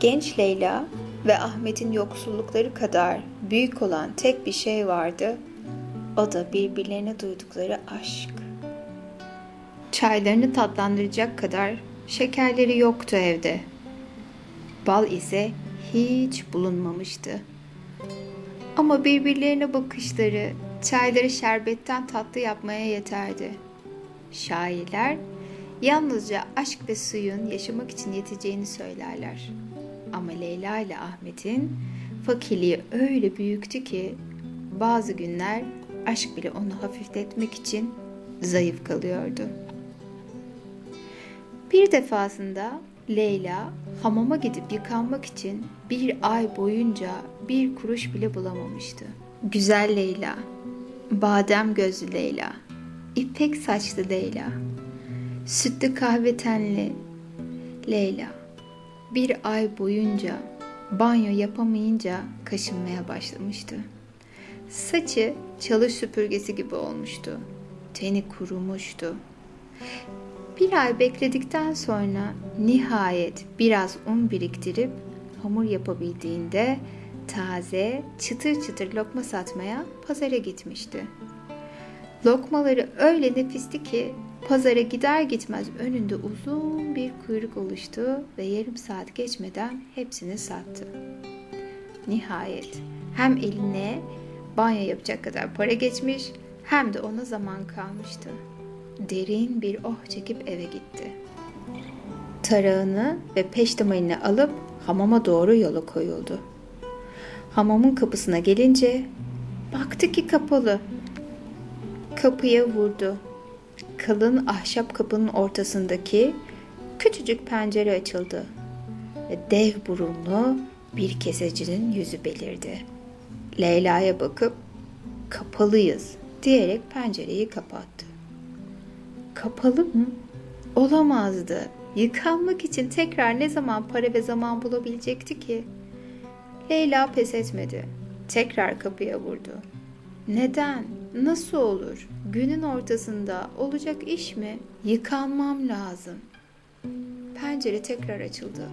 Genç Leyla ve Ahmet'in yoksullukları kadar büyük olan tek bir şey vardı. O da birbirlerine duydukları aşk. Çaylarını tatlandıracak kadar şekerleri yoktu evde. Bal ise hiç bulunmamıştı. Ama birbirlerine bakışları çayları şerbetten tatlı yapmaya yeterdi. Şairler yalnızca aşk ve suyun yaşamak için yeteceğini söylerler. Ama Leyla ile Ahmet'in fakirliği öyle büyüktü ki bazı günler aşk bile onu hafifletmek için zayıf kalıyordu. Bir defasında Leyla hamama gidip yıkanmak için bir ay boyunca bir kuruş bile bulamamıştı. Güzel Leyla, badem gözlü Leyla, ipek saçlı Leyla, sütlü kahve tenli Leyla bir ay boyunca banyo yapamayınca kaşınmaya başlamıştı. Saçı çalı süpürgesi gibi olmuştu. Teni kurumuştu. Bir ay bekledikten sonra nihayet biraz un biriktirip hamur yapabildiğinde taze, çıtır çıtır lokma satmaya pazara gitmişti. Lokmaları öyle nefisti ki pazara gider gitmez önünde uzun bir kuyruk oluştu ve yarım saat geçmeden hepsini sattı. Nihayet hem eline banyo yapacak kadar para geçmiş hem de ona zaman kalmıştı. Derin bir oh çekip eve gitti. Tarağını ve peştemalini alıp hamama doğru yola koyuldu. Hamamın kapısına gelince baktı ki kapalı. Kapıya vurdu. Kalın ahşap kapının ortasındaki küçücük pencere açıldı ve dev burunlu bir kesecinin yüzü belirdi. Leyla'ya bakıp kapalıyız diyerek pencereyi kapattı. Kapalı mı? Olamazdı. Yıkanmak için tekrar ne zaman para ve zaman bulabilecekti ki? Leyla pes etmedi. Tekrar kapıya vurdu. Neden? Nasıl olur? Günün ortasında olacak iş mi? Yıkanmam lazım. Pencere tekrar açıldı.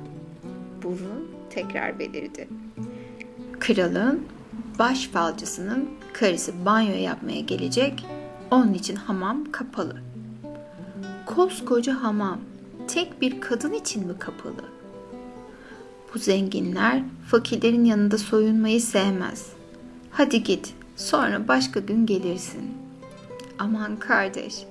Burun tekrar belirdi. Kralın baş falcısının karısı banyo yapmaya gelecek. Onun için hamam kapalı. Koskoca hamam tek bir kadın için mi kapalı? Bu zenginler fakirlerin yanında soyunmayı sevmez. Hadi git, sonra başka gün gelirsin. Aman kardeş,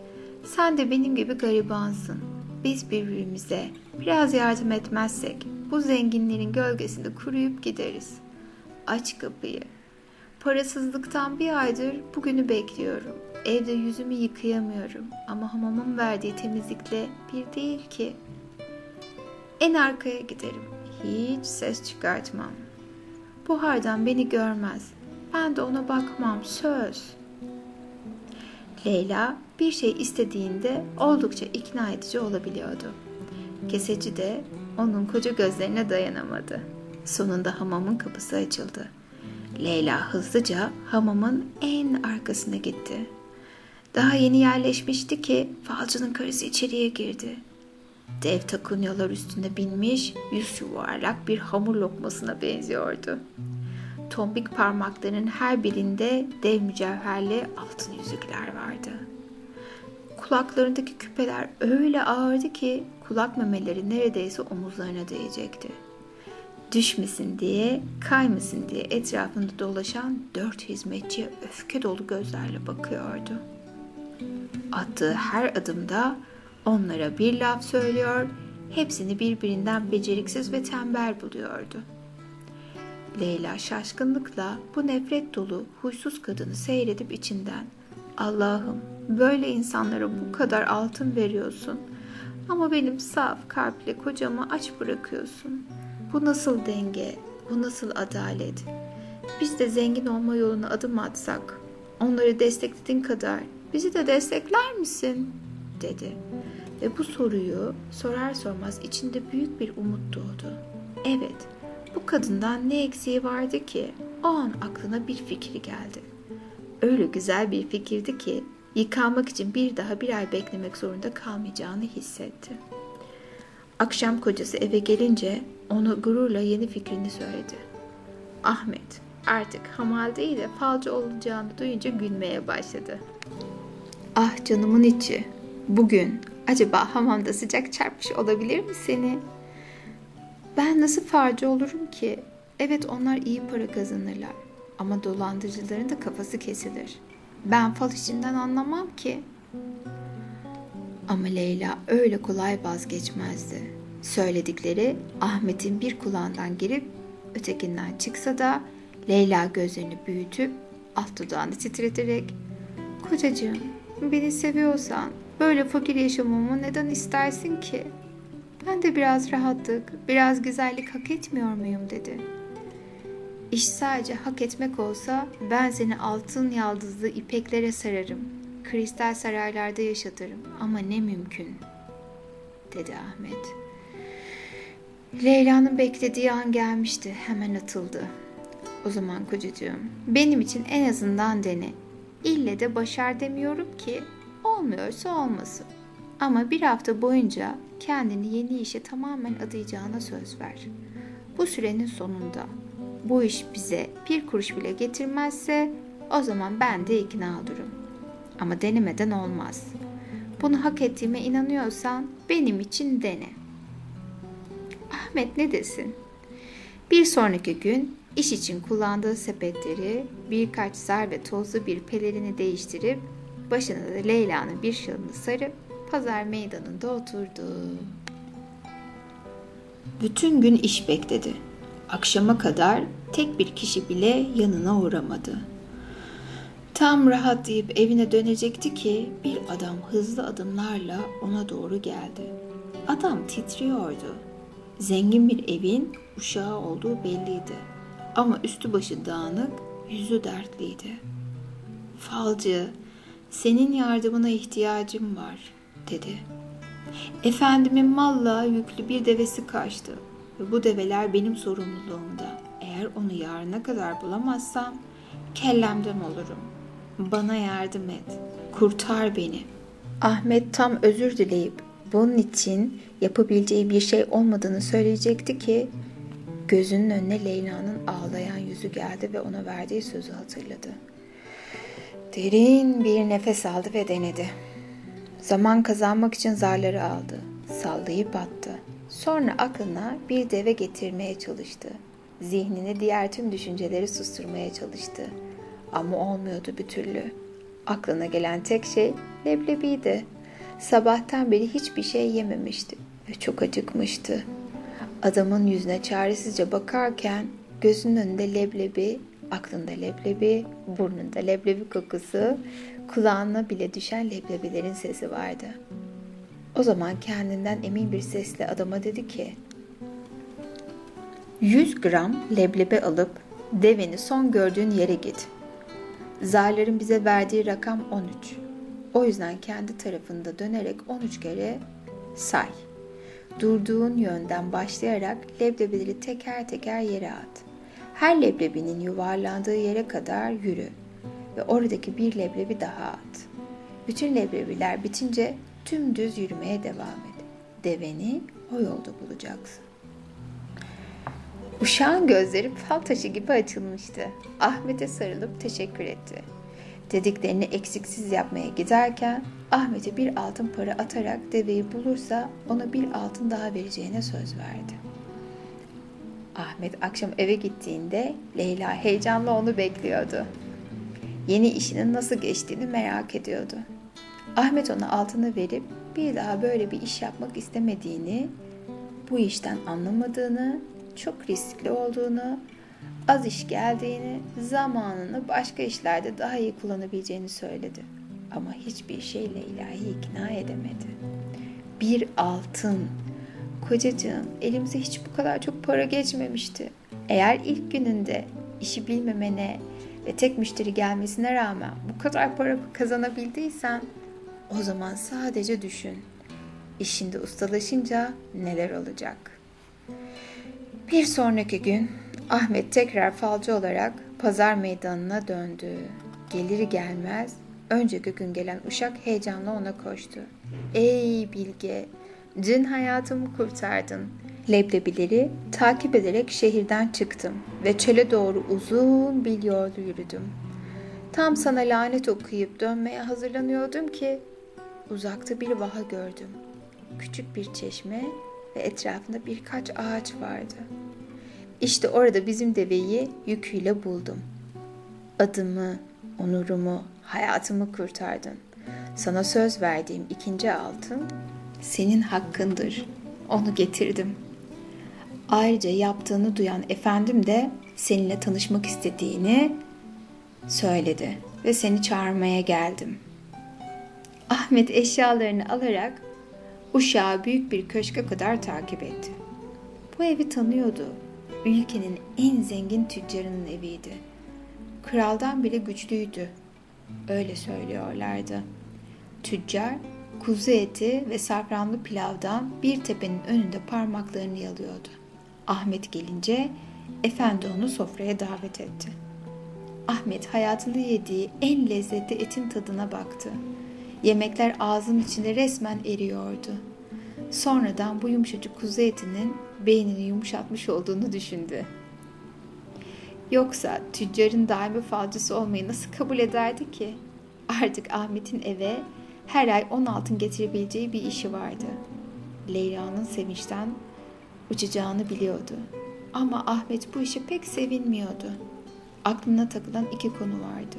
sen de benim gibi garibansın. Biz birbirimize biraz yardım etmezsek bu zenginlerin gölgesinde kuruyup gideriz. Aç kapıyı. Parasızlıktan bir aydır bugünü bekliyorum. Evde yüzümü yıkayamıyorum ama hamamın verdiği temizlikle bir değil ki. En arkaya giderim. Hiç ses çıkartmam. Buhardan beni görmez. Ben de ona bakmam söz. Leyla bir şey istediğinde oldukça ikna edici olabiliyordu. Keseci de onun koca gözlerine dayanamadı. Sonunda hamamın kapısı açıldı. Leyla hızlıca hamamın en arkasına gitti. Daha yeni yerleşmişti ki falcının karısı içeriye girdi. Dev takunyalar üstünde binmiş, yüz yuvarlak bir hamur lokmasına benziyordu. Tombik parmaklarının her birinde dev mücevherli altın yüzükler vardı. Kulaklarındaki küpeler öyle ağırdı ki kulak memeleri neredeyse omuzlarına değecekti. Düşmesin diye, kaymasın diye etrafında dolaşan dört hizmetçi öfke dolu gözlerle bakıyordu.'' Attığı her adımda onlara bir laf söylüyor, hepsini birbirinden beceriksiz ve tembel buluyordu. Leyla şaşkınlıkla bu nefret dolu huysuz kadını seyredip içinden Allah'ım böyle insanlara bu kadar altın veriyorsun ama benim saf kalple kocamı aç bırakıyorsun. Bu nasıl denge, bu nasıl adalet? Biz de zengin olma yoluna adım atsak, onları desteklediğin kadar bizi de destekler misin? dedi. Ve bu soruyu sorar sormaz içinde büyük bir umut doğdu. Evet, bu kadından ne eksiği vardı ki? O an aklına bir fikri geldi. Öyle güzel bir fikirdi ki yıkanmak için bir daha bir ay beklemek zorunda kalmayacağını hissetti. Akşam kocası eve gelince onu gururla yeni fikrini söyledi. Ahmet artık hamal değil de falcı olacağını duyunca gülmeye başladı. Ah canımın içi. Bugün acaba hamamda sıcak çarpmış olabilir mi seni? Ben nasıl falcı olurum ki? Evet onlar iyi para kazanırlar. Ama dolandırıcıların da kafası kesilir. Ben fal işinden anlamam ki. Ama Leyla öyle kolay vazgeçmezdi. Söyledikleri Ahmet'in bir kulağından girip ötekinden çıksa da Leyla gözlerini büyütüp alt dudağını titreterek ''Kocacığım beni seviyorsan böyle fakir yaşamamı neden istersin ki? Ben de biraz rahatlık, biraz güzellik hak etmiyor muyum?'' dedi. İş sadece hak etmek olsa ben seni altın yaldızlı ipeklere sararım. Kristal saraylarda yaşatırım ama ne mümkün, dedi Ahmet. Leyla'nın beklediği an gelmişti. Hemen atıldı. O zaman kocacığım, benim için en azından dene. İlle de başar demiyorum ki. Olmuyorsa olmasın. Ama bir hafta boyunca kendini yeni işe tamamen adayacağına söz ver. Bu sürenin sonunda bu iş bize bir kuruş bile getirmezse o zaman ben de ikna olurum. Ama denemeden olmaz. Bunu hak ettiğime inanıyorsan benim için dene. Ahmet ne desin? Bir sonraki gün iş için kullandığı sepetleri birkaç zar ve tozlu bir pelerini değiştirip başına da Leyla'nın bir şalını sarıp pazar meydanında oturdu. Bütün gün iş bekledi. Akşama kadar tek bir kişi bile yanına uğramadı. Tam rahatlayıp evine dönecekti ki bir adam hızlı adımlarla ona doğru geldi. Adam titriyordu. Zengin bir evin uşağı olduğu belliydi. Ama üstü başı dağınık, yüzü dertliydi. Falcı, senin yardımına ihtiyacım var, dedi. Efendimin malla yüklü bir devesi kaçtı ve bu develer benim sorumluluğumda. Eğer onu yarına kadar bulamazsam kellemden olurum. Bana yardım et, kurtar beni. Ahmet tam özür dileyip bunun için yapabileceği bir şey olmadığını söyleyecekti ki gözünün önüne Leyla'nın ağlayan yüzü geldi ve ona verdiği sözü hatırladı. Derin bir nefes aldı ve denedi. Zaman kazanmak için zarları aldı. Sallayıp attı. Sonra aklına bir deve getirmeye çalıştı. Zihnine diğer tüm düşünceleri susturmaya çalıştı. Ama olmuyordu bir türlü. Aklına gelen tek şey leblebiydi. Sabahtan beri hiçbir şey yememişti ve çok acıkmıştı. Adamın yüzüne çaresizce bakarken gözünün önünde leblebi, aklında leblebi, burnunda leblebi kokusu, kulağına bile düşen leblebilerin sesi vardı. O zaman kendinden emin bir sesle adama dedi ki, 100 gram leblebi alıp deveni son gördüğün yere git. Zarların bize verdiği rakam 13. O yüzden kendi tarafında dönerek 13 kere say. Durduğun yönden başlayarak leblebileri teker teker yere at. Her leblebinin yuvarlandığı yere kadar yürü ve oradaki bir leblebi daha at. Bütün leblebiler bitince tüm düz yürümeye devam et. Deveni o yolda bulacaksın. Uşağın gözleri fal taşı gibi açılmıştı. Ahmet'e sarılıp teşekkür etti. Dediklerini eksiksiz yapmaya giderken Ahmet'e bir altın para atarak deveyi bulursa ona bir altın daha vereceğine söz verdi. Ahmet akşam eve gittiğinde Leyla heyecanla onu bekliyordu. Yeni işinin nasıl geçtiğini merak ediyordu. Ahmet ona altını verip bir daha böyle bir iş yapmak istemediğini, bu işten anlamadığını, çok riskli olduğunu az iş geldiğini, zamanını başka işlerde daha iyi kullanabileceğini söyledi. Ama hiçbir şeyle ilahi ikna edemedi. Bir altın. Kocacığım elimize hiç bu kadar çok para geçmemişti. Eğer ilk gününde işi bilmemene ve tek müşteri gelmesine rağmen bu kadar para kazanabildiysen o zaman sadece düşün. İşinde ustalaşınca neler olacak? Bir sonraki gün Ahmet tekrar falcı olarak pazar meydanına döndü. Gelir gelmez Önceki gün gelen uşak heyecanla ona koştu. Ey Bilge, dün hayatımı kurtardın. Leblebileri takip ederek şehirden çıktım ve çöle doğru uzun bir yol yürüdüm. Tam sana lanet okuyup dönmeye hazırlanıyordum ki uzakta bir vaha gördüm. Küçük bir çeşme ve etrafında birkaç ağaç vardı. İşte orada bizim deveyi yüküyle buldum. Adımı, onurumu, hayatımı kurtardın. Sana söz verdiğim ikinci altın senin hakkındır. Onu getirdim. Ayrıca yaptığını duyan efendim de seninle tanışmak istediğini söyledi ve seni çağırmaya geldim. Ahmet eşyalarını alarak uşağı büyük bir köşke kadar takip etti. Bu evi tanıyordu. Ülkenin en zengin tüccarının eviydi. Kraldan bile güçlüydü. Öyle söylüyorlardı. Tüccar kuzu eti ve safranlı pilavdan bir tepenin önünde parmaklarını yalıyordu. Ahmet gelince efendi onu sofraya davet etti. Ahmet hayatında yediği en lezzetli etin tadına baktı. Yemekler ağzının içinde resmen eriyordu. Sonradan bu yumuşacık kuzu etinin beynini yumuşatmış olduğunu düşündü. Yoksa tüccarın daimi falcısı olmayı nasıl kabul ederdi ki? Artık Ahmet'in eve her ay 10 altın getirebileceği bir işi vardı. Leyla'nın sevinçten uçacağını biliyordu. Ama Ahmet bu işe pek sevinmiyordu. Aklına takılan iki konu vardı.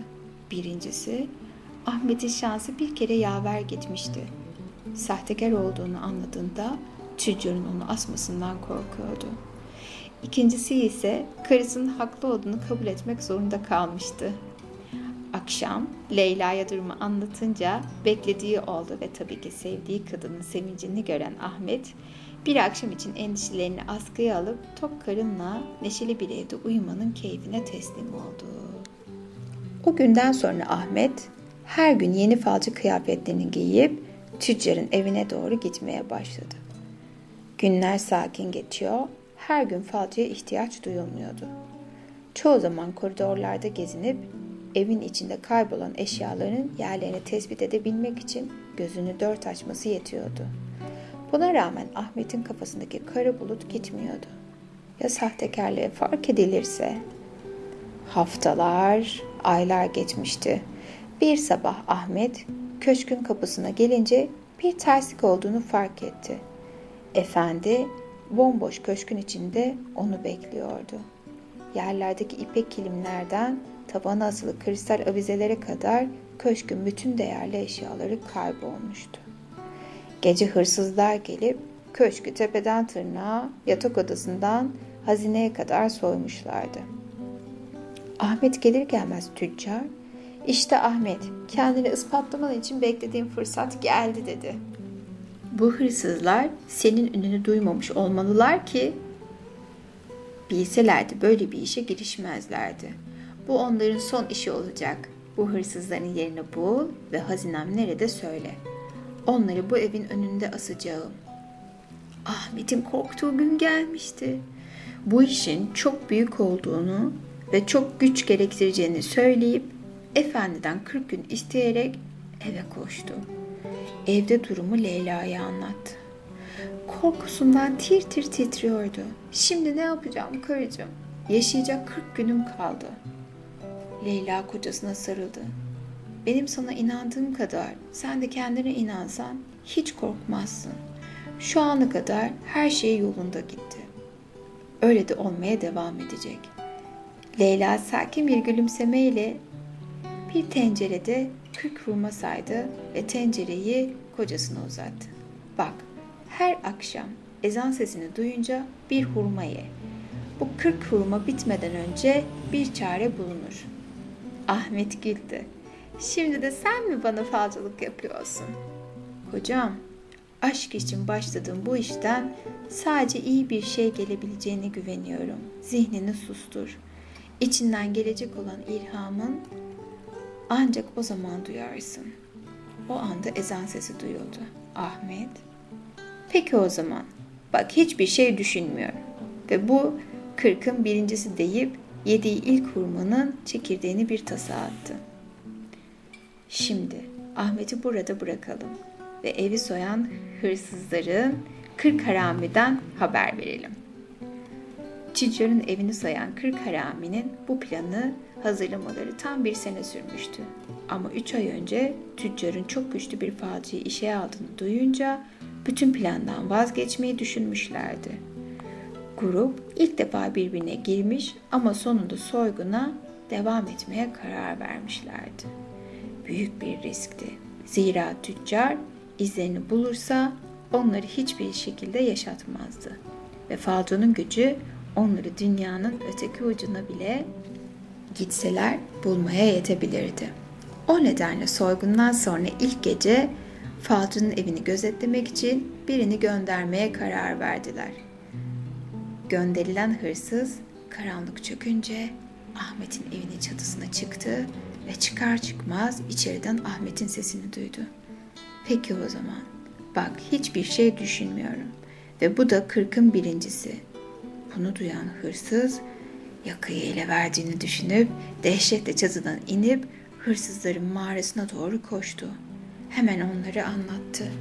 Birincisi, Ahmet'in şansı bir kere yaver gitmişti. Sahtekar olduğunu anladığında tüccarın onu asmasından korkuyordu. İkincisi ise karısının haklı olduğunu kabul etmek zorunda kalmıştı. Akşam Leyla'ya durumu anlatınca beklediği oldu ve tabii ki sevdiği kadının sevincini gören Ahmet bir akşam için endişelerini askıya alıp tok karınla neşeli bir evde uyumanın keyfine teslim oldu. O günden sonra Ahmet her gün yeni falcı kıyafetlerini giyip tüccarın evine doğru gitmeye başladı. Günler sakin geçiyor, her gün falcıya ihtiyaç duyulmuyordu. Çoğu zaman koridorlarda gezinip evin içinde kaybolan eşyaların yerlerini tespit edebilmek için gözünü dört açması yetiyordu. Buna rağmen Ahmet'in kafasındaki kara bulut gitmiyordu. Ya sahtekarlığı fark edilirse? Haftalar, aylar geçmişti. Bir sabah Ahmet köşkün kapısına gelince bir terslik olduğunu fark etti. Efendi bomboş köşkün içinde onu bekliyordu. Yerlerdeki ipek kilimlerden tavana asılı kristal avizelere kadar köşkün bütün değerli eşyaları kaybolmuştu. Gece hırsızlar gelip köşkü tepeden tırnağa, yatak odasından hazineye kadar soymuşlardı. Ahmet gelir gelmez tüccar, işte Ahmet, kendini ispatlaman için beklediğim fırsat geldi dedi. Bu hırsızlar senin ününü duymamış olmalılar ki bilselerdi böyle bir işe girişmezlerdi. Bu onların son işi olacak. Bu hırsızların yerini bul ve hazinem nerede söyle. Onları bu evin önünde asacağım. Ahmet'in korktuğu gün gelmişti. Bu işin çok büyük olduğunu ve çok güç gerektireceğini söyleyip efendiden 40 gün isteyerek eve koştu. Evde durumu Leyla'ya anlattı. Korkusundan tir tir titriyordu. Şimdi ne yapacağım karıcığım? Yaşayacak 40 günüm kaldı. Leyla kocasına sarıldı. Benim sana inandığım kadar sen de kendine inansan hiç korkmazsın. Şu ana kadar her şey yolunda gitti. Öyle de olmaya devam edecek. Leyla sakin bir gülümsemeyle bir tencerede kırk hurma saydı ve tencereyi kocasına uzattı. Bak, her akşam ezan sesini duyunca bir hurma ye. Bu kırk hurma bitmeden önce bir çare bulunur. Ahmet güldü. Şimdi de sen mi bana falcılık yapıyorsun? Kocam, aşk için başladığım bu işten sadece iyi bir şey gelebileceğine güveniyorum. Zihnini sustur. İçinden gelecek olan ilhamın ancak o zaman duyarsın. O anda ezan sesi duyuldu. Ahmet, peki o zaman. Bak hiçbir şey düşünmüyorum. Ve bu kırkın birincisi deyip yediği ilk hurmanın çekirdeğini bir tasa attı. Şimdi Ahmet'i burada bırakalım ve evi soyan hırsızların kırk haramiden haber verelim. Tüccarın evini soyan kırk haraminin bu planı hazırlamaları tam bir sene sürmüştü. Ama üç ay önce tüccarın çok güçlü bir falcıyı işe aldığını duyunca bütün plandan vazgeçmeyi düşünmüşlerdi. Grup ilk defa birbirine girmiş ama sonunda soyguna devam etmeye karar vermişlerdi. Büyük bir riskti. Zira tüccar izlerini bulursa onları hiçbir şekilde yaşatmazdı. Ve falconun gücü onları dünyanın öteki ucuna bile gitseler bulmaya yetebilirdi. O nedenle soygundan sonra ilk gece falcının evini gözetlemek için birini göndermeye karar verdiler. Gönderilen hırsız karanlık çökünce Ahmet'in evinin çatısına çıktı ve çıkar çıkmaz içeriden Ahmet'in sesini duydu. Peki o zaman. Bak hiçbir şey düşünmüyorum. Ve bu da kırkın birincisi. Bunu duyan hırsız yakayı ele verdiğini düşünüp dehşetle çatıdan inip hırsızların mağarasına doğru koştu. Hemen onları anlattı.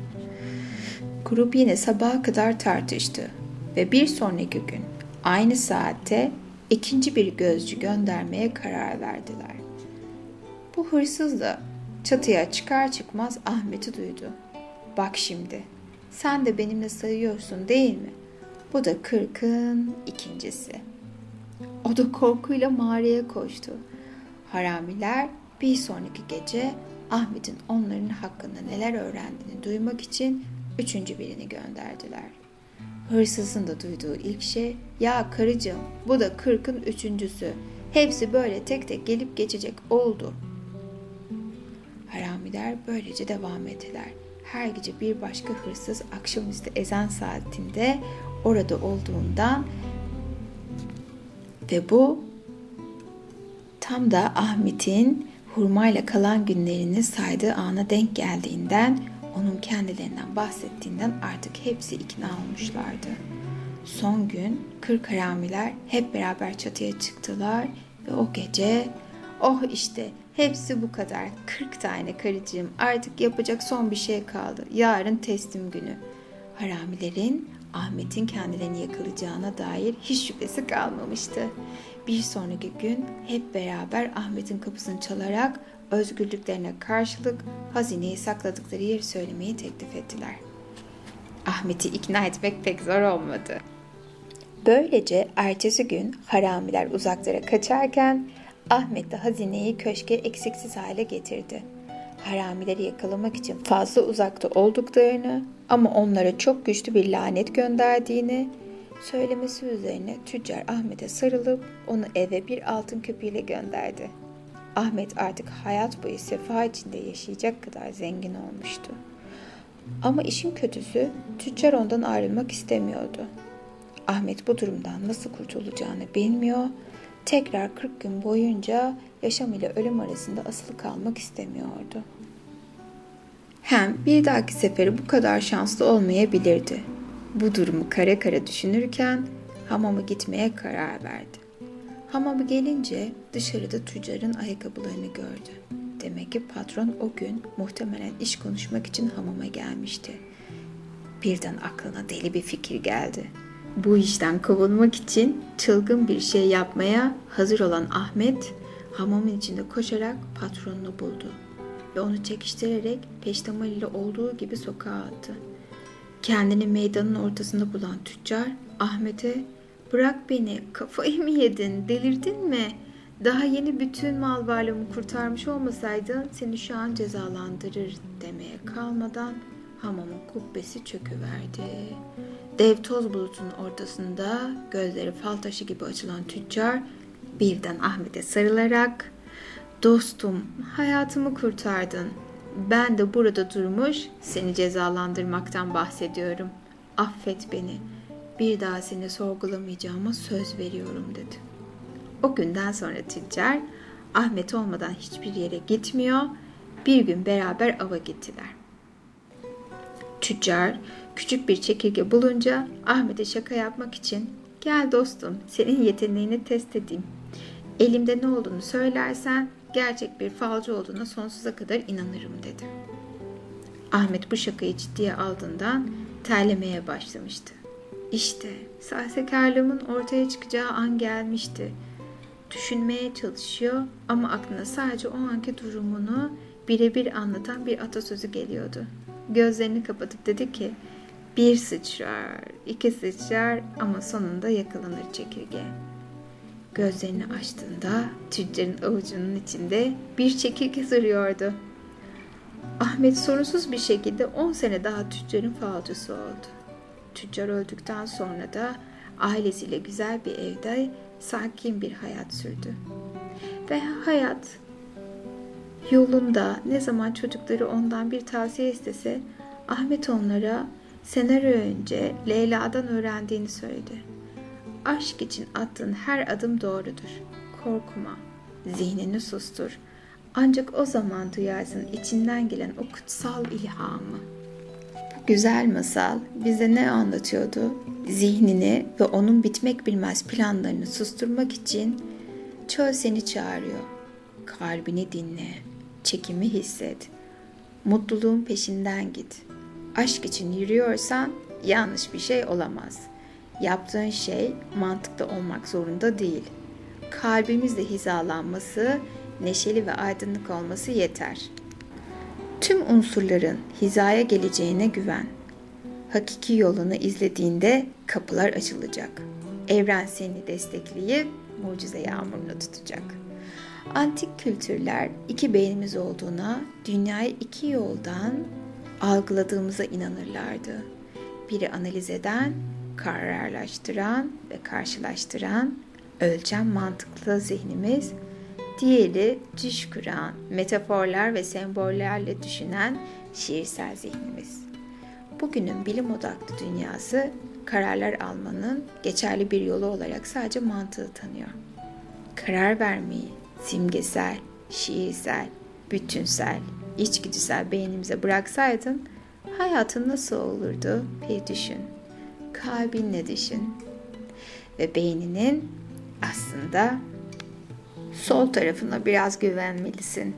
Grup yine sabaha kadar tartıştı ve bir sonraki gün aynı saatte ikinci bir gözcü göndermeye karar verdiler. Bu hırsız da çatıya çıkar çıkmaz Ahmet'i duydu. Bak şimdi, sen de benimle sayıyorsun değil mi? Bu da kırkın ikincisi. O da korkuyla mağaraya koştu. Haramiler bir sonraki gece Ahmet'in onların hakkında neler öğrendiğini duymak için üçüncü birini gönderdiler. Hırsızın da duyduğu ilk şey, ya karıcığım bu da kırkın üçüncüsü. Hepsi böyle tek tek gelip geçecek oldu. Haramiler böylece devam ettiler. Her gece bir başka hırsız akşamüstü ezan saatinde orada olduğundan ve bu tam da Ahmet'in hurmayla kalan günlerini saydığı ana denk geldiğinden onun kendilerinden bahsettiğinden artık hepsi ikna olmuşlardı. Son gün kırk haramiler hep beraber çatıya çıktılar ve o gece oh işte hepsi bu kadar 40 tane karıcığım artık yapacak son bir şey kaldı yarın teslim günü. Haramilerin Ahmet'in kendilerini yakalayacağına dair hiç şüphesi kalmamıştı. Bir sonraki gün hep beraber Ahmet'in kapısını çalarak özgürlüklerine karşılık hazineyi sakladıkları yeri söylemeyi teklif ettiler. Ahmet'i ikna etmek pek zor olmadı. Böylece ertesi gün haramiler uzaklara kaçarken Ahmet de hazineyi köşke eksiksiz hale getirdi. Haramileri yakalamak için fazla uzakta olduklarını ama onlara çok güçlü bir lanet gönderdiğini söylemesi üzerine tüccar Ahmet'e sarılıp onu eve bir altın küpüyle gönderdi. Ahmet artık hayat boyu sefa içinde yaşayacak kadar zengin olmuştu. Ama işin kötüsü tüccar ondan ayrılmak istemiyordu. Ahmet bu durumdan nasıl kurtulacağını bilmiyor, tekrar 40 gün boyunca yaşam ile ölüm arasında asılı kalmak istemiyordu. Hem bir dahaki seferi bu kadar şanslı olmayabilirdi. Bu durumu kare kare düşünürken hamama gitmeye karar verdi. Hamama gelince dışarıda tüccarın ayakkabılarını gördü. Demek ki patron o gün muhtemelen iş konuşmak için hamama gelmişti. Birden aklına deli bir fikir geldi. Bu işten kovulmak için çılgın bir şey yapmaya hazır olan Ahmet hamamın içinde koşarak patronunu buldu ve onu çekiştirerek peştemal ile olduğu gibi sokağa attı. Kendini meydanın ortasında bulan tüccar Ahmet'e bırak beni kafayı mı yedin delirdin mi? Daha yeni bütün mal varlığımı kurtarmış olmasaydın seni şu an cezalandırır demeye kalmadan hamamın kubbesi çöküverdi. Dev toz bulutunun ortasında gözleri fal taşı gibi açılan tüccar birden Ahmet'e sarılarak Dostum, hayatımı kurtardın. Ben de burada durmuş seni cezalandırmaktan bahsediyorum. Affet beni. Bir daha seni sorgulamayacağıma söz veriyorum dedi. O günden sonra tüccar Ahmet olmadan hiçbir yere gitmiyor. Bir gün beraber ava gittiler. Tüccar küçük bir çekirge bulunca Ahmet'e şaka yapmak için gel dostum senin yeteneğini test edeyim. Elimde ne olduğunu söylersen gerçek bir falcı olduğuna sonsuza kadar inanırım dedi. Ahmet bu şakayı ciddiye aldığından terlemeye başlamıştı. İşte sahtekarlığımın ortaya çıkacağı an gelmişti. Düşünmeye çalışıyor ama aklına sadece o anki durumunu birebir anlatan bir atasözü geliyordu. Gözlerini kapatıp dedi ki bir sıçrar, iki sıçrar ama sonunda yakalanır çekirge. Gözlerini açtığında tüccarın avucunun içinde bir çekirge duruyordu. Ahmet sorunsuz bir şekilde 10 sene daha tüccarın falcısı oldu. Tüccar öldükten sonra da ailesiyle güzel bir evde sakin bir hayat sürdü. Ve hayat yolunda ne zaman çocukları ondan bir tavsiye istese Ahmet onlara senaryo önce Leyla'dan öğrendiğini söyledi. Aşk için attığın her adım doğrudur. Korkma, zihnini sustur. Ancak o zaman duyarsın içinden gelen o kutsal ilhamı. Bu güzel masal bize ne anlatıyordu? Zihnini ve onun bitmek bilmez planlarını susturmak için çöl seni çağırıyor. Kalbini dinle, çekimi hisset. Mutluluğun peşinden git. Aşk için yürüyorsan yanlış bir şey olamaz. Yaptığın şey mantıklı olmak zorunda değil. Kalbimizde hizalanması, neşeli ve aydınlık olması yeter. Tüm unsurların hizaya geleceğine güven. Hakiki yolunu izlediğinde kapılar açılacak. Evren seni destekleyip mucize yağmurunu tutacak. Antik kültürler iki beynimiz olduğuna, dünyayı iki yoldan algıladığımıza inanırlardı. Biri analiz eden, kararlaştıran ve karşılaştıran, ölçen mantıklı zihnimiz, diğeri düş kuran, metaforlar ve sembollerle düşünen şiirsel zihnimiz. Bugünün bilim odaklı dünyası kararlar almanın geçerli bir yolu olarak sadece mantığı tanıyor. Karar vermeyi simgesel, şiirsel, bütünsel, içgüdüsel beynimize bıraksaydın hayatın nasıl olurdu bir düşün. Kalbinle düşün. Ve beyninin aslında sol tarafına biraz güvenmelisin.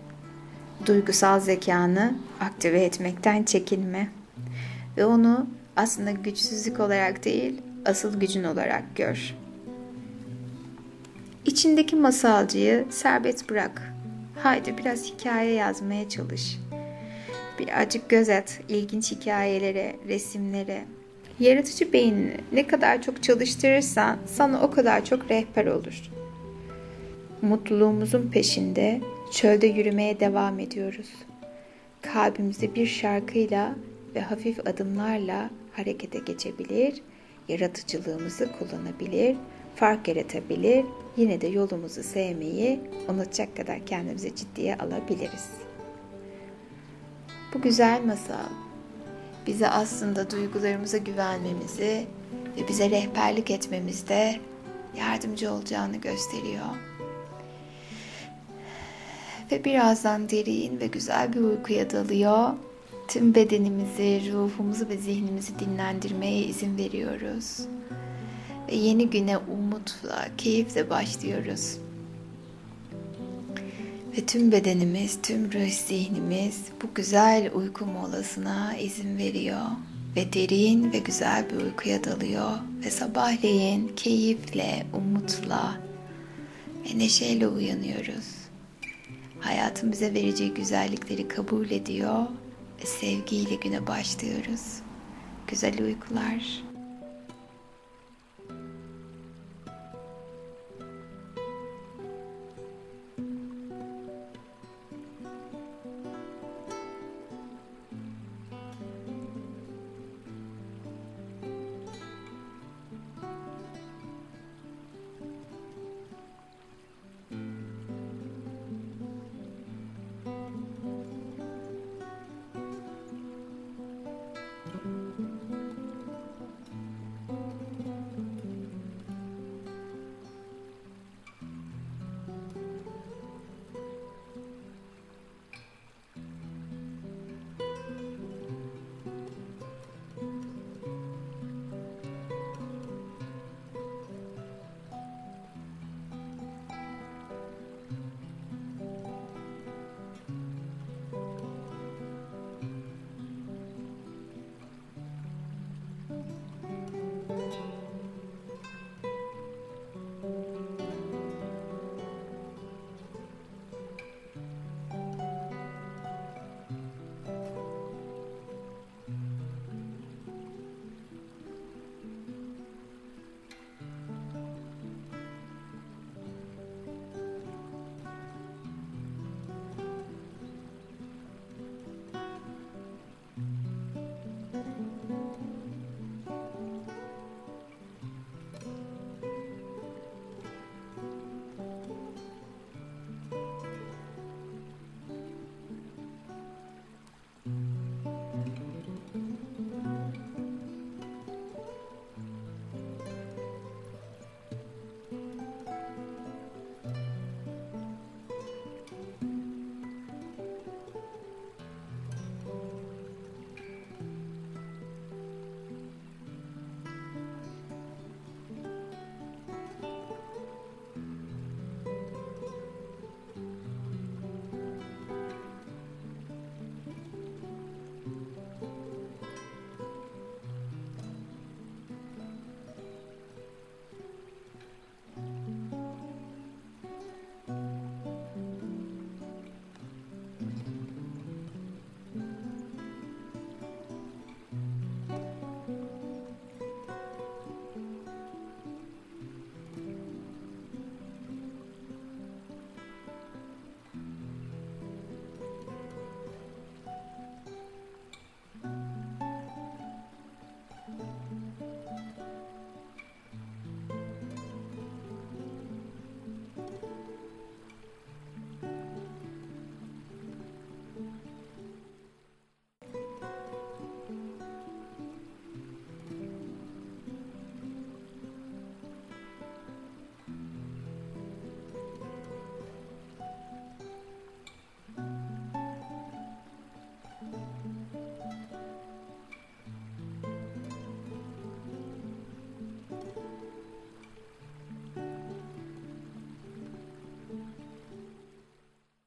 Duygusal zekanı aktive etmekten çekinme. Ve onu aslında güçsüzlük olarak değil, asıl gücün olarak gör. İçindeki masalcıyı serbest bırak. Haydi biraz hikaye yazmaya çalış. Birazcık göz at ilginç hikayelere, resimlere. Yaratıcı beynini ne kadar çok çalıştırırsan sana o kadar çok rehber olur. Mutluluğumuzun peşinde çölde yürümeye devam ediyoruz. Kalbimizde bir şarkıyla ve hafif adımlarla harekete geçebilir, yaratıcılığımızı kullanabilir, fark yaratabilir, yine de yolumuzu sevmeyi unutacak kadar kendimize ciddiye alabiliriz. Bu güzel masal bize aslında duygularımıza güvenmemizi ve bize rehberlik etmemizde yardımcı olacağını gösteriyor. Ve birazdan derin ve güzel bir uykuya dalıyor. Tüm bedenimizi, ruhumuzu ve zihnimizi dinlendirmeye izin veriyoruz. Ve yeni güne umutla, keyifle başlıyoruz. Ve tüm bedenimiz, tüm ruh zihnimiz bu güzel uyku molasına izin veriyor. Ve derin ve güzel bir uykuya dalıyor. Ve sabahleyin keyifle, umutla ve neşeyle uyanıyoruz. Hayatın bize vereceği güzellikleri kabul ediyor ve sevgiyle güne başlıyoruz. Güzel uykular.